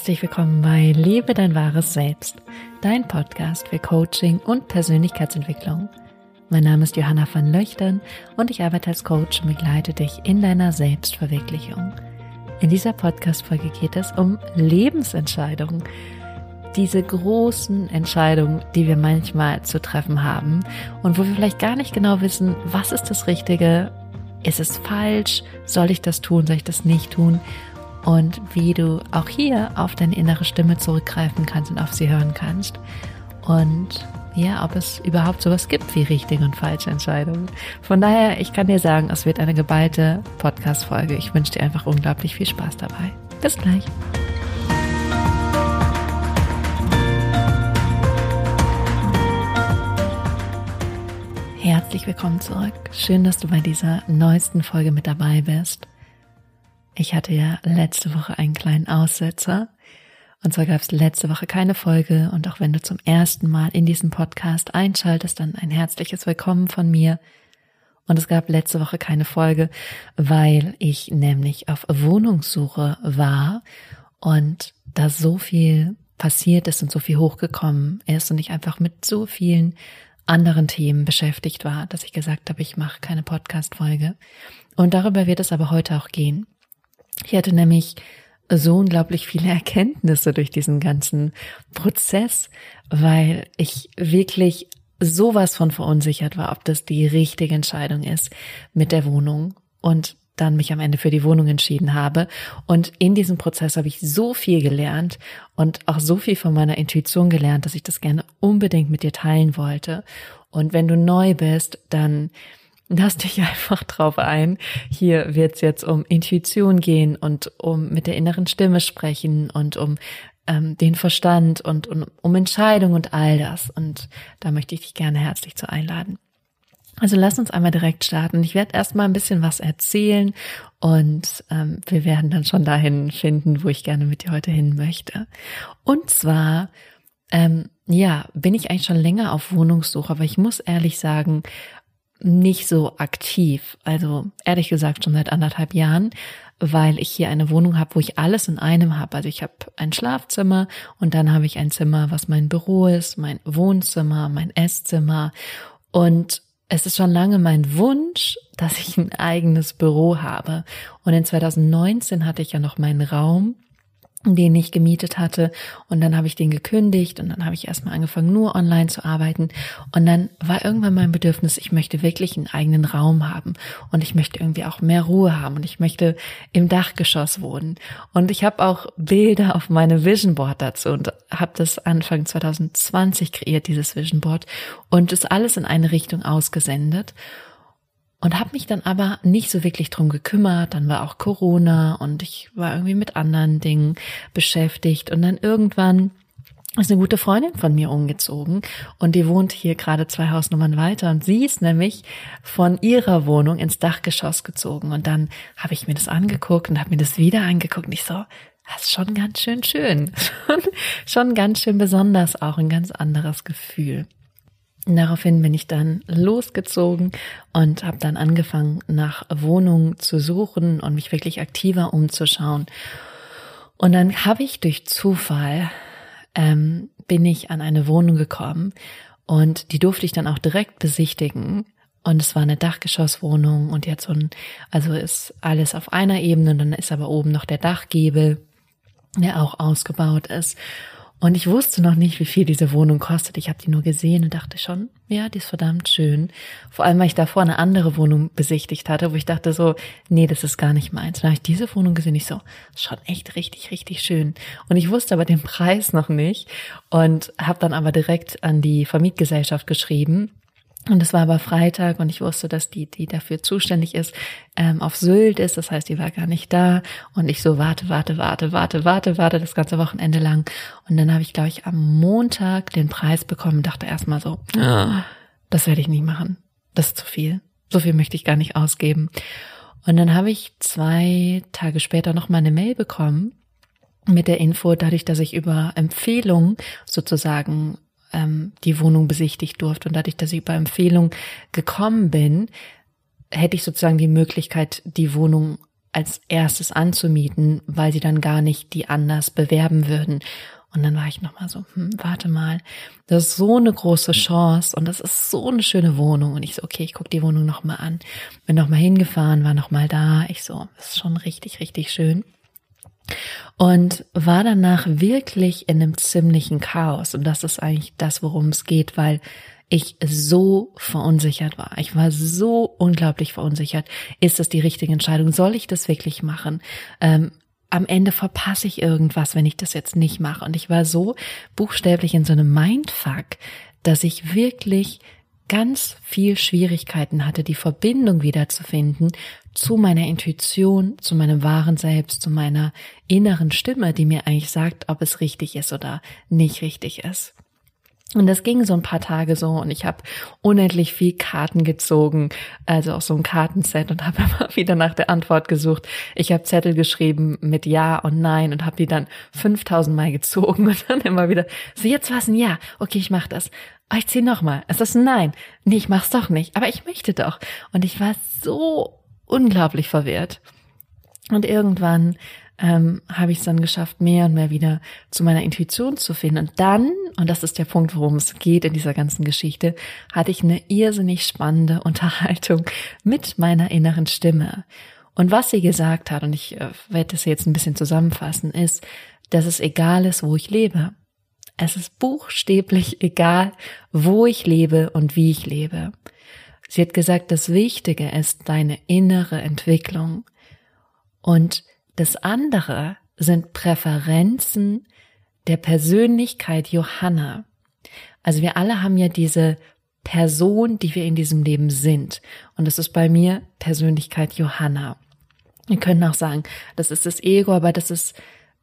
Herzlich willkommen bei Lebe dein wahres Selbst, dein Podcast für Coaching und Persönlichkeitsentwicklung. Mein Name ist Johanna van Löchtern und ich arbeite als Coach und begleite dich in deiner Selbstverwirklichung. In dieser Podcast-Folge geht es um Lebensentscheidungen. Diese großen Entscheidungen, die wir manchmal zu treffen haben und wo wir vielleicht gar nicht genau wissen, was ist das Richtige, ist es falsch, soll ich das tun, soll ich das nicht tun? Und wie du auch hier auf deine innere Stimme zurückgreifen kannst und auf sie hören kannst. Und ja, ob es überhaupt sowas gibt wie richtige und falsche Entscheidungen. Von daher, ich kann dir sagen, es wird eine geballte Podcast-Folge. Ich wünsche dir einfach unglaublich viel Spaß dabei. Bis gleich. Herzlich willkommen zurück. Schön, dass du bei dieser neuesten Folge mit dabei bist. Ich hatte ja letzte Woche einen kleinen Aussetzer. Und zwar gab es letzte Woche keine Folge. Und auch wenn du zum ersten Mal in diesen Podcast einschaltest, dann ein herzliches Willkommen von mir. Und es gab letzte Woche keine Folge, weil ich nämlich auf Wohnungssuche war und da so viel passiert ist und so viel hochgekommen ist und ich einfach mit so vielen anderen Themen beschäftigt war, dass ich gesagt habe, ich mache keine Podcast-Folge. Und darüber wird es aber heute auch gehen. Ich hatte nämlich so unglaublich viele Erkenntnisse durch diesen ganzen Prozess, weil ich wirklich sowas von verunsichert war, ob das die richtige Entscheidung ist mit der Wohnung und dann mich am Ende für die Wohnung entschieden habe. Und in diesem Prozess habe ich so viel gelernt und auch so viel von meiner Intuition gelernt, dass ich das gerne unbedingt mit dir teilen wollte. Und wenn du neu bist, dann Lass dich einfach drauf ein. Hier wird es jetzt um Intuition gehen und um mit der inneren Stimme sprechen und um ähm, den Verstand und, und um Entscheidung und all das. Und da möchte ich dich gerne herzlich zu einladen. Also lass uns einmal direkt starten. Ich werde erstmal ein bisschen was erzählen und ähm, wir werden dann schon dahin finden, wo ich gerne mit dir heute hin möchte. Und zwar, ähm, ja, bin ich eigentlich schon länger auf Wohnungssuche, aber ich muss ehrlich sagen, nicht so aktiv. Also ehrlich gesagt schon seit anderthalb Jahren, weil ich hier eine Wohnung habe, wo ich alles in einem habe. Also ich habe ein Schlafzimmer und dann habe ich ein Zimmer, was mein Büro ist, mein Wohnzimmer, mein Esszimmer. Und es ist schon lange mein Wunsch, dass ich ein eigenes Büro habe. Und in 2019 hatte ich ja noch meinen Raum den ich gemietet hatte. Und dann habe ich den gekündigt und dann habe ich erstmal angefangen nur online zu arbeiten. Und dann war irgendwann mein Bedürfnis, ich möchte wirklich einen eigenen Raum haben. Und ich möchte irgendwie auch mehr Ruhe haben. Und ich möchte im Dachgeschoss wohnen. Und ich habe auch Bilder auf meine Vision Board dazu und habe das Anfang 2020 kreiert dieses Vision Board. Und ist alles in eine Richtung ausgesendet und habe mich dann aber nicht so wirklich drum gekümmert. Dann war auch Corona und ich war irgendwie mit anderen Dingen beschäftigt. Und dann irgendwann ist eine gute Freundin von mir umgezogen und die wohnt hier gerade zwei Hausnummern weiter. Und sie ist nämlich von ihrer Wohnung ins Dachgeschoss gezogen. Und dann habe ich mir das angeguckt und habe mir das wieder angeguckt. Und ich so, das ist schon ganz schön schön, schon ganz schön besonders auch ein ganz anderes Gefühl. Daraufhin bin ich dann losgezogen und habe dann angefangen, nach Wohnungen zu suchen und mich wirklich aktiver umzuschauen. Und dann habe ich durch Zufall ähm, bin ich an eine Wohnung gekommen und die durfte ich dann auch direkt besichtigen. Und es war eine Dachgeschosswohnung und jetzt so ein, also ist alles auf einer Ebene und dann ist aber oben noch der Dachgiebel, der auch ausgebaut ist. Und ich wusste noch nicht, wie viel diese Wohnung kostet. Ich habe die nur gesehen und dachte schon, ja, die ist verdammt schön. Vor allem, weil ich davor eine andere Wohnung besichtigt hatte, wo ich dachte so, nee, das ist gar nicht meins. Dann habe ich diese Wohnung gesehen, ich so, schon echt richtig, richtig schön. Und ich wusste aber den Preis noch nicht und habe dann aber direkt an die Vermietgesellschaft geschrieben und es war aber Freitag und ich wusste, dass die, die dafür zuständig ist, ähm, auf Sylt ist. Das heißt, die war gar nicht da. Und ich so warte, warte, warte, warte, warte, warte das ganze Wochenende lang. Und dann habe ich, glaube ich, am Montag den Preis bekommen und dachte erstmal so, ah, das werde ich nicht machen. Das ist zu viel. So viel möchte ich gar nicht ausgeben. Und dann habe ich zwei Tage später noch mal eine Mail bekommen mit der Info, dadurch, dass ich über Empfehlung sozusagen ähm, die Wohnung besichtigt durfte. Und dadurch, dass ich bei Empfehlung gekommen bin, hätte ich sozusagen die Möglichkeit, die Wohnung als erstes anzumieten, weil sie dann gar nicht die anders bewerben würden. Und dann war ich nochmal so, hm, warte mal, das ist so eine große Chance und das ist so eine schöne Wohnung. Und ich so, okay, ich guck die Wohnung nochmal an. Bin nochmal hingefahren, war nochmal da. Ich so, das ist schon richtig, richtig schön. Und war danach wirklich in einem ziemlichen Chaos. Und das ist eigentlich das, worum es geht, weil ich so verunsichert war. Ich war so unglaublich verunsichert. Ist das die richtige Entscheidung? Soll ich das wirklich machen? Ähm, am Ende verpasse ich irgendwas, wenn ich das jetzt nicht mache. Und ich war so buchstäblich in so einem Mindfuck, dass ich wirklich ganz viel Schwierigkeiten hatte, die Verbindung wiederzufinden zu meiner Intuition, zu meinem wahren Selbst, zu meiner inneren Stimme, die mir eigentlich sagt, ob es richtig ist oder nicht richtig ist. Und das ging so ein paar Tage so und ich habe unendlich viel Karten gezogen, also auch so ein Kartenset und habe immer wieder nach der Antwort gesucht. Ich habe Zettel geschrieben mit Ja und Nein und habe die dann 5000 Mal gezogen und dann immer wieder, so jetzt was ein Ja, okay, ich mach das. Oh, ich zieh nochmal, es ist ein Nein. Nee, ich mach's doch nicht, aber ich möchte doch. Und ich war so unglaublich verwirrt. Und irgendwann ähm, habe ich es dann geschafft, mehr und mehr wieder zu meiner Intuition zu finden. Und dann, und das ist der Punkt, worum es geht in dieser ganzen Geschichte, hatte ich eine irrsinnig spannende Unterhaltung mit meiner inneren Stimme. Und was sie gesagt hat, und ich äh, werde das jetzt ein bisschen zusammenfassen, ist, dass es egal ist, wo ich lebe. Es ist buchstäblich egal, wo ich lebe und wie ich lebe. Sie hat gesagt, das Wichtige ist deine innere Entwicklung. Und das andere sind Präferenzen der Persönlichkeit Johanna. Also wir alle haben ja diese Person, die wir in diesem Leben sind. Und das ist bei mir Persönlichkeit Johanna. Wir können auch sagen, das ist das Ego, aber das ist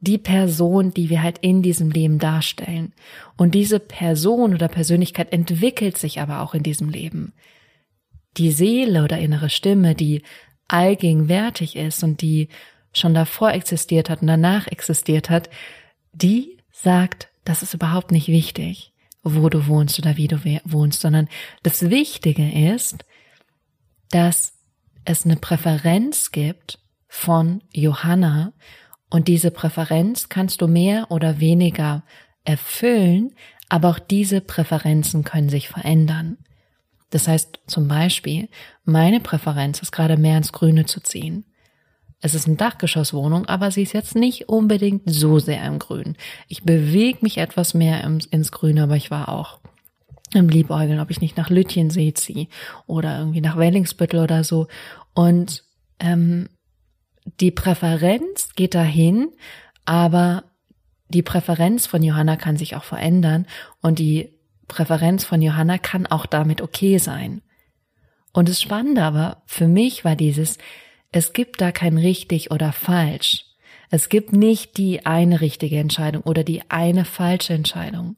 die Person, die wir halt in diesem Leben darstellen. Und diese Person oder Persönlichkeit entwickelt sich aber auch in diesem Leben. Die Seele oder innere Stimme, die allgegenwärtig ist und die schon davor existiert hat und danach existiert hat, die sagt, das ist überhaupt nicht wichtig, wo du wohnst oder wie du wohnst, sondern das Wichtige ist, dass es eine Präferenz gibt von Johanna und diese Präferenz kannst du mehr oder weniger erfüllen, aber auch diese Präferenzen können sich verändern. Das heißt zum Beispiel, meine Präferenz ist gerade mehr ins Grüne zu ziehen. Es ist eine Dachgeschosswohnung, aber sie ist jetzt nicht unbedingt so sehr im Grün. Ich bewege mich etwas mehr ins Grün, aber ich war auch im Liebäugeln, ob ich nicht nach Lütjensee ziehe oder irgendwie nach Wellingsbüttel oder so. Und ähm, die Präferenz geht dahin, aber die Präferenz von Johanna kann sich auch verändern und die Präferenz von Johanna kann auch damit okay sein. Und das Spannende aber für mich war dieses, es gibt da kein richtig oder falsch. Es gibt nicht die eine richtige Entscheidung oder die eine falsche Entscheidung.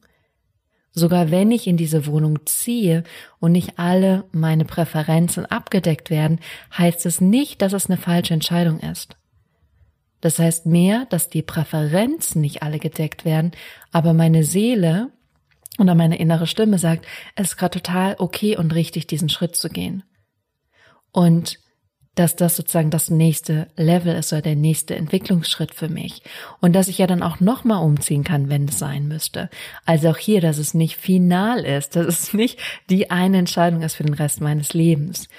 Sogar wenn ich in diese Wohnung ziehe und nicht alle meine Präferenzen abgedeckt werden, heißt es nicht, dass es eine falsche Entscheidung ist. Das heißt mehr, dass die Präferenzen nicht alle gedeckt werden, aber meine Seele oder meine innere Stimme sagt, es ist gerade total okay und richtig, diesen Schritt zu gehen. Und dass das sozusagen das nächste Level ist oder der nächste Entwicklungsschritt für mich und dass ich ja dann auch nochmal umziehen kann, wenn es sein müsste. Also auch hier, dass es nicht final ist, dass es nicht die eine Entscheidung ist für den Rest meines Lebens.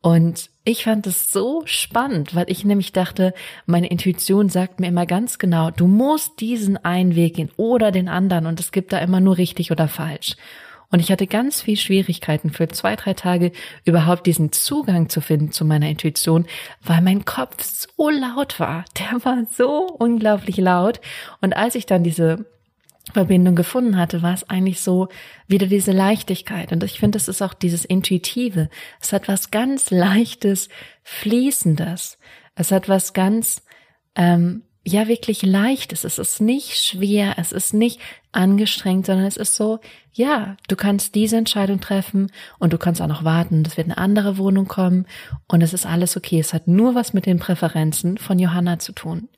Und ich fand es so spannend, weil ich nämlich dachte, meine Intuition sagt mir immer ganz genau, du musst diesen einen Weg gehen oder den anderen und es gibt da immer nur richtig oder falsch. Und ich hatte ganz viel Schwierigkeiten für zwei, drei Tage überhaupt diesen Zugang zu finden zu meiner Intuition, weil mein Kopf so laut war. Der war so unglaublich laut. Und als ich dann diese Verbindung gefunden hatte, war es eigentlich so wieder diese Leichtigkeit. Und ich finde, es ist auch dieses Intuitive. Es hat was ganz Leichtes, Fließendes. Es hat was ganz ähm, ja wirklich leicht ist. Es ist nicht schwer, es ist nicht angestrengt, sondern es ist so, ja, du kannst diese Entscheidung treffen und du kannst auch noch warten, es wird eine andere Wohnung kommen und es ist alles okay. Es hat nur was mit den Präferenzen von Johanna zu tun.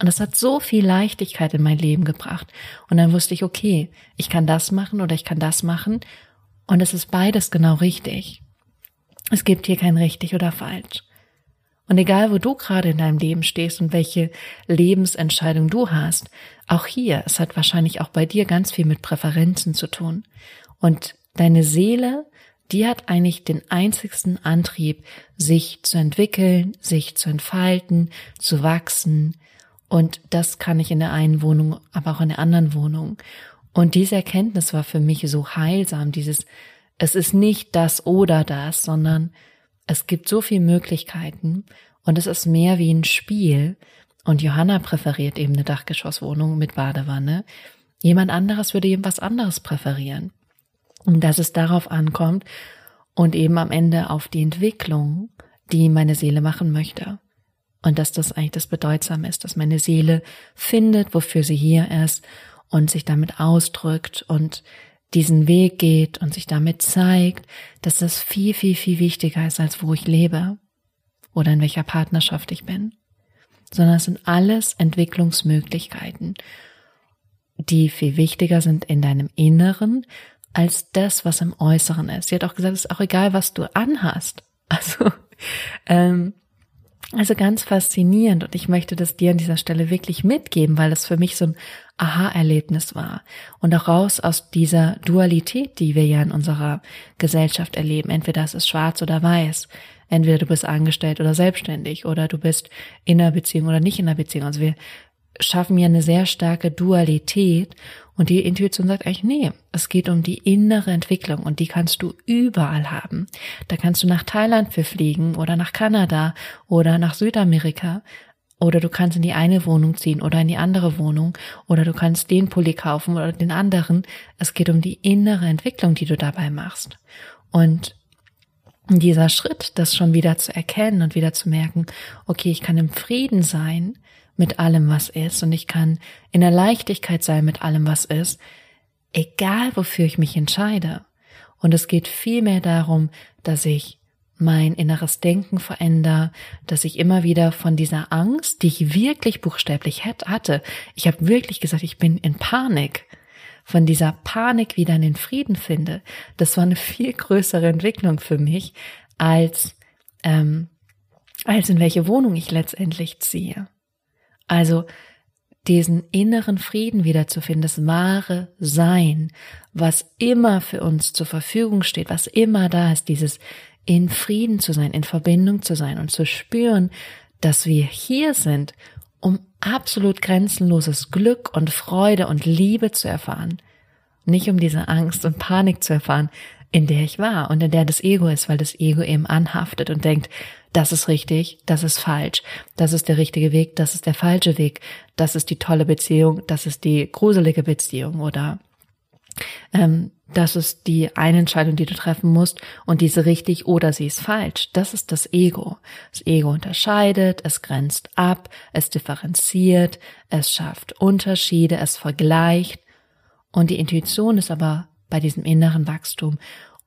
Und es hat so viel Leichtigkeit in mein Leben gebracht. Und dann wusste ich, okay, ich kann das machen oder ich kann das machen. Und es ist beides genau richtig. Es gibt hier kein richtig oder falsch. Und egal, wo du gerade in deinem Leben stehst und welche Lebensentscheidung du hast, auch hier, es hat wahrscheinlich auch bei dir ganz viel mit Präferenzen zu tun. Und deine Seele, die hat eigentlich den einzigsten Antrieb, sich zu entwickeln, sich zu entfalten, zu wachsen. Und das kann ich in der einen Wohnung, aber auch in der anderen Wohnung. Und diese Erkenntnis war für mich so heilsam, dieses, es ist nicht das oder das, sondern es gibt so viele Möglichkeiten und es ist mehr wie ein Spiel. Und Johanna präferiert eben eine Dachgeschosswohnung mit Badewanne. Jemand anderes würde eben was anderes präferieren. Und dass es darauf ankommt und eben am Ende auf die Entwicklung, die meine Seele machen möchte. Und dass das eigentlich das Bedeutsame ist, dass meine Seele findet, wofür sie hier ist und sich damit ausdrückt und diesen Weg geht und sich damit zeigt, dass das viel, viel, viel wichtiger ist, als wo ich lebe oder in welcher Partnerschaft ich bin, sondern es sind alles Entwicklungsmöglichkeiten, die viel wichtiger sind in deinem Inneren als das, was im Äußeren ist. Sie hat auch gesagt, es ist auch egal, was du anhast. Also, ähm, also ganz faszinierend und ich möchte das dir an dieser Stelle wirklich mitgeben, weil es für mich so ein Aha-Erlebnis war und auch raus aus dieser Dualität, die wir ja in unserer Gesellschaft erleben. Entweder es ist schwarz oder weiß. Entweder du bist angestellt oder selbstständig oder du bist in einer Beziehung oder nicht in einer Beziehung. Also wir schaffen ja eine sehr starke Dualität und die Intuition sagt eigentlich, nee, es geht um die innere Entwicklung und die kannst du überall haben. Da kannst du nach Thailand für fliegen oder nach Kanada oder nach Südamerika oder du kannst in die eine Wohnung ziehen oder in die andere Wohnung oder du kannst den Pulli kaufen oder den anderen. Es geht um die innere Entwicklung, die du dabei machst. Und dieser Schritt, das schon wieder zu erkennen und wieder zu merken, okay, ich kann im Frieden sein mit allem, was ist und ich kann in der Leichtigkeit sein mit allem, was ist, egal wofür ich mich entscheide. Und es geht vielmehr darum, dass ich mein inneres Denken verändere, dass ich immer wieder von dieser Angst, die ich wirklich buchstäblich hatte, ich habe wirklich gesagt, ich bin in Panik, von dieser Panik wieder in den Frieden finde. Das war eine viel größere Entwicklung für mich, als, ähm, als in welche Wohnung ich letztendlich ziehe. Also diesen inneren Frieden wiederzufinden, das wahre Sein, was immer für uns zur Verfügung steht, was immer da ist, dieses in Frieden zu sein, in Verbindung zu sein und zu spüren, dass wir hier sind, um absolut grenzenloses Glück und Freude und Liebe zu erfahren. Nicht um diese Angst und Panik zu erfahren, in der ich war und in der das Ego ist, weil das Ego eben anhaftet und denkt, das ist richtig, das ist falsch, das ist der richtige Weg, das ist der falsche Weg, das ist die tolle Beziehung, das ist die gruselige Beziehung oder ähm, das ist die eine Entscheidung, die du treffen musst und diese richtig oder sie ist falsch. Das ist das Ego. Das Ego unterscheidet, es grenzt ab, es differenziert, es schafft Unterschiede, es vergleicht und die Intuition ist aber bei diesem inneren Wachstum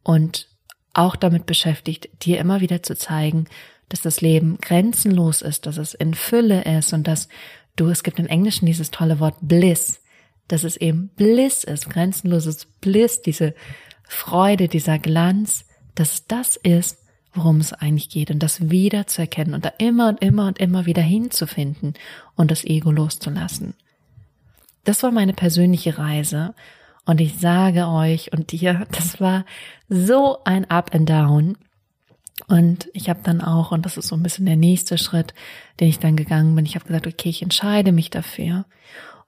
und auch damit beschäftigt, dir immer wieder zu zeigen, dass das Leben grenzenlos ist, dass es in Fülle ist und dass du, es gibt im Englischen dieses tolle Wort Bliss, dass es eben Bliss ist, grenzenloses Bliss, diese Freude, dieser Glanz, dass es das ist, worum es eigentlich geht und das wieder zu erkennen und da immer und immer und immer wieder hinzufinden und das Ego loszulassen. Das war meine persönliche Reise und ich sage euch und dir, das war so ein Up and Down. Und ich habe dann auch, und das ist so ein bisschen der nächste Schritt, den ich dann gegangen bin, ich habe gesagt, okay, ich entscheide mich dafür.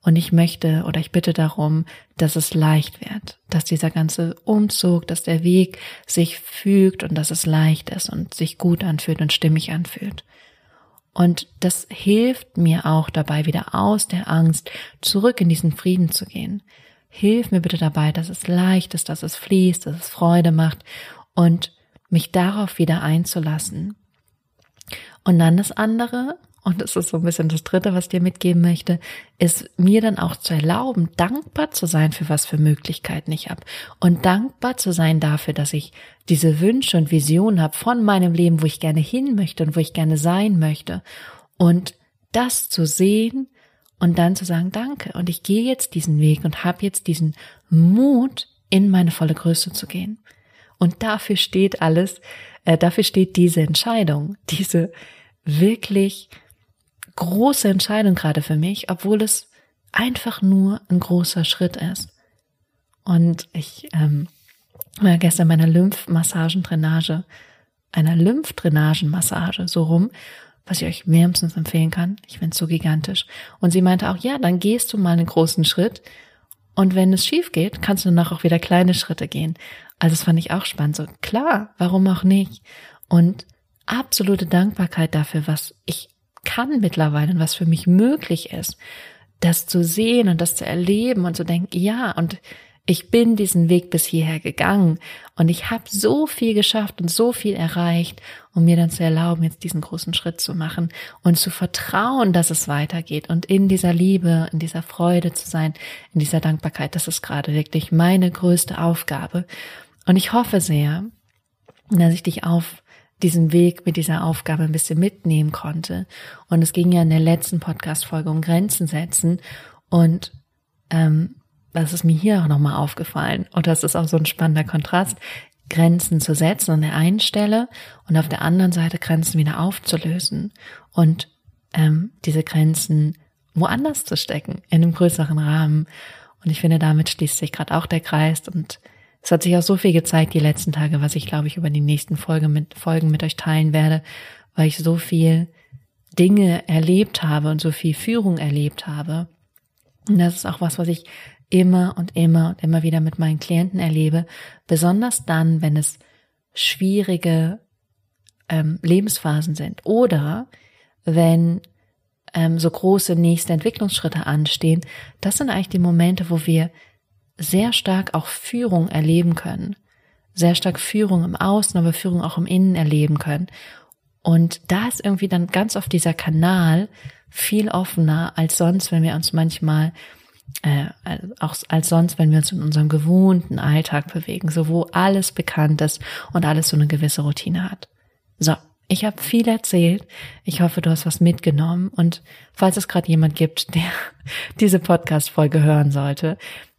Und ich möchte oder ich bitte darum, dass es leicht wird, dass dieser ganze Umzug, dass der Weg sich fügt und dass es leicht ist und sich gut anfühlt und stimmig anfühlt. Und das hilft mir auch dabei, wieder aus der Angst zurück in diesen Frieden zu gehen. Hilf mir bitte dabei, dass es leicht ist, dass es fließt, dass es Freude macht und mich darauf wieder einzulassen. Und dann das andere, und das ist so ein bisschen das Dritte, was ich dir mitgeben möchte, ist mir dann auch zu erlauben, dankbar zu sein für was für Möglichkeiten ich habe und dankbar zu sein dafür, dass ich diese Wünsche und Visionen habe von meinem Leben, wo ich gerne hin möchte und wo ich gerne sein möchte und das zu sehen und dann zu sagen, danke und ich gehe jetzt diesen Weg und habe jetzt diesen Mut, in meine volle Größe zu gehen. Und dafür steht alles, äh, dafür steht diese Entscheidung, diese wirklich große Entscheidung gerade für mich, obwohl es einfach nur ein großer Schritt ist. Und ich ähm, war gestern bei einer Lymphmassagendrainage, einer Lymphdrainagenmassage, so rum, was ich euch wärmstens empfehlen kann. Ich finde es so gigantisch. Und sie meinte auch, ja, dann gehst du mal einen großen Schritt. Und wenn es schief geht, kannst du danach auch wieder kleine Schritte gehen. Also das fand ich auch spannend. So, klar, warum auch nicht? Und absolute Dankbarkeit dafür, was ich kann mittlerweile und was für mich möglich ist, das zu sehen und das zu erleben und zu denken, ja, und ich bin diesen Weg bis hierher gegangen und ich habe so viel geschafft und so viel erreicht, um mir dann zu erlauben, jetzt diesen großen Schritt zu machen und zu vertrauen, dass es weitergeht und in dieser Liebe, in dieser Freude zu sein, in dieser Dankbarkeit. Das ist gerade wirklich meine größte Aufgabe. Und ich hoffe sehr, dass ich dich auf diesen Weg mit dieser Aufgabe ein bisschen mitnehmen konnte. Und es ging ja in der letzten Podcast-Folge um Grenzen setzen und ähm, das ist mir hier auch nochmal aufgefallen. Und das ist auch so ein spannender Kontrast, Grenzen zu setzen an der einen Stelle und auf der anderen Seite Grenzen wieder aufzulösen und ähm, diese Grenzen woanders zu stecken, in einem größeren Rahmen. Und ich finde, damit schließt sich gerade auch der Kreis und es hat sich auch so viel gezeigt die letzten Tage, was ich glaube ich über die nächsten Folge mit, Folgen mit euch teilen werde, weil ich so viel Dinge erlebt habe und so viel Führung erlebt habe. Und das ist auch was, was ich immer und immer und immer wieder mit meinen Klienten erlebe, besonders dann, wenn es schwierige ähm, Lebensphasen sind oder wenn ähm, so große nächste Entwicklungsschritte anstehen, das sind eigentlich die Momente, wo wir sehr stark auch Führung erleben können, sehr stark Führung im Außen, aber Führung auch im Innen erleben können. Und da ist irgendwie dann ganz oft dieser Kanal viel offener als sonst, wenn wir uns manchmal äh, auch als sonst, wenn wir uns in unserem gewohnten Alltag bewegen, so wo alles bekannt ist und alles so eine gewisse Routine hat. So, ich habe viel erzählt. Ich hoffe, du hast was mitgenommen. Und falls es gerade jemand gibt, der diese Podcast-Folge hören sollte,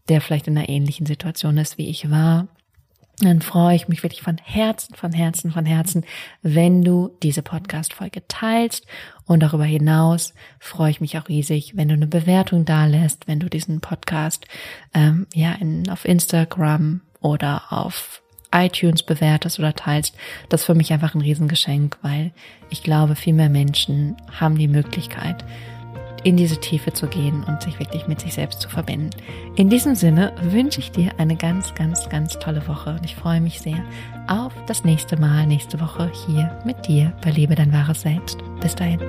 der vielleicht in einer ähnlichen Situation ist, wie ich war, dann freue ich mich wirklich von Herzen, von Herzen, von Herzen, wenn du diese Podcast-Folge teilst. Und darüber hinaus freue ich mich auch riesig, wenn du eine Bewertung da lässt, wenn du diesen Podcast ähm, ja in, auf Instagram oder auf iTunes bewertest oder teilst. Das ist für mich einfach ein Riesengeschenk, weil ich glaube, viel mehr Menschen haben die Möglichkeit, in diese Tiefe zu gehen und sich wirklich mit sich selbst zu verbinden. In diesem Sinne wünsche ich dir eine ganz, ganz, ganz tolle Woche und ich freue mich sehr auf das nächste Mal, nächste Woche hier mit dir bei Liebe dein wahres Selbst. Bis dahin.